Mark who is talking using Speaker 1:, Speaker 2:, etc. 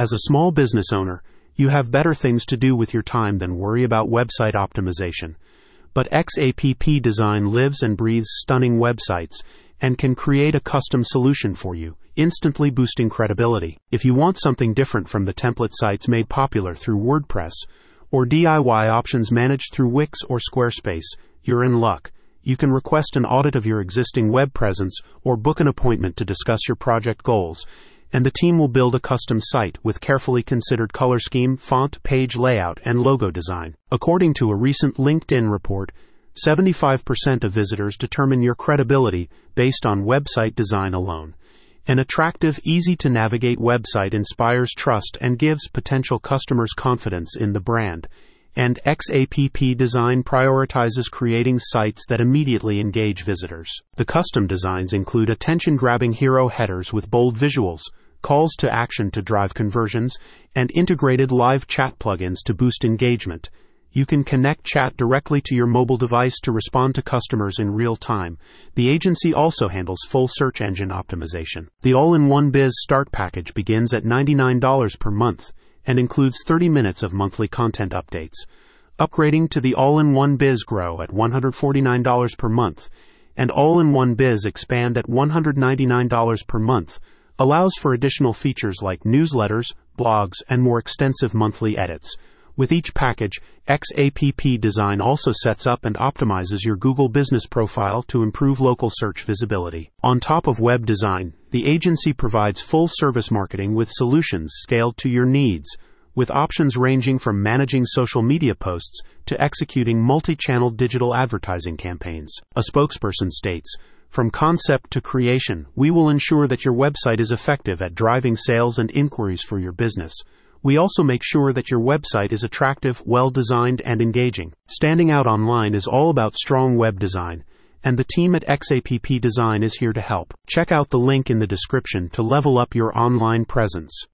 Speaker 1: As a small business owner, you have better things to do with your time than worry about website optimization. But XAPP Design lives and breathes stunning websites and can create a custom solution for you, instantly boosting credibility. If you want something different from the template sites made popular through WordPress, or DIY options managed through Wix or Squarespace, you're in luck. You can request an audit of your existing web presence or book an appointment to discuss your project goals, and the team will build a custom site with carefully considered color scheme, font, page layout, and logo design. According to a recent LinkedIn report, 75% of visitors determine your credibility based on website design alone. An attractive, easy to navigate website inspires trust and gives potential customers confidence in the brand. And XAPP Design prioritizes creating sites that immediately engage visitors. The custom designs include attention grabbing hero headers with bold visuals, calls to action to drive conversions, and integrated live chat plugins to boost engagement. You can connect chat directly to your mobile device to respond to customers in real time. The agency also handles full search engine optimization. The all in one biz start package begins at $99 per month and includes 30 minutes of monthly content updates. Upgrading to the all in one biz grow at $149 per month and all in one biz expand at $199 per month allows for additional features like newsletters, blogs, and more extensive monthly edits. With each package, XAPP Design also sets up and optimizes your Google business profile to improve local search visibility. On top of web design, the agency provides full service marketing with solutions scaled to your needs, with options ranging from managing social media posts to executing multi channel digital advertising campaigns. A spokesperson states, from concept to creation, we will ensure that your website is effective at driving sales and inquiries for your business. We also make sure that your website is attractive, well designed, and engaging. Standing out online is all about strong web design, and the team at XAPP Design is here to help. Check out the link in the description to level up your online presence.